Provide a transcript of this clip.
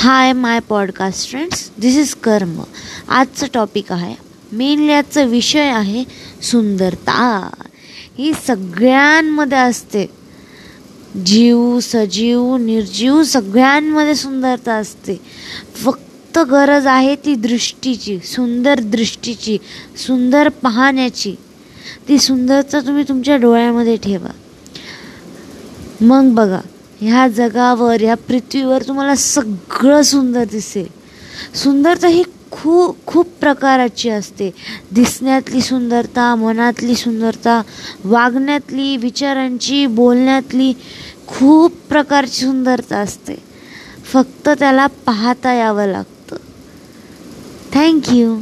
Hi my podcast friends this is Karm आजचं topic आहे mainly आजचा विषय आहे सुंदरता. ही सगळ्यांमध्ये असते. जीव सजीव निर्जीव सगळ्यांमध्ये सुंदरता असते. फक्त गरज आहे ती दृष्टीची सुंदर दृष्टीची सुंदर पाहण्याची. ती सुंदरता तुम्ही तुमच्या डोळ्यामध्ये ठेवा. मग बघा ह्या जगावर ह्या पृथ्वीवर तुम्हाला सगळं सुंदर दिसेल. सुंदरता ही खूप खूप प्रकाराची असते. दिसण्यातली सुंदरता मनातली सुंदरता वागण्यातली विचारांची बोलण्यातली खूप प्रकारची सुंदरता असते. फक्त त्याला पाहता यावं लागतं. थँक्यू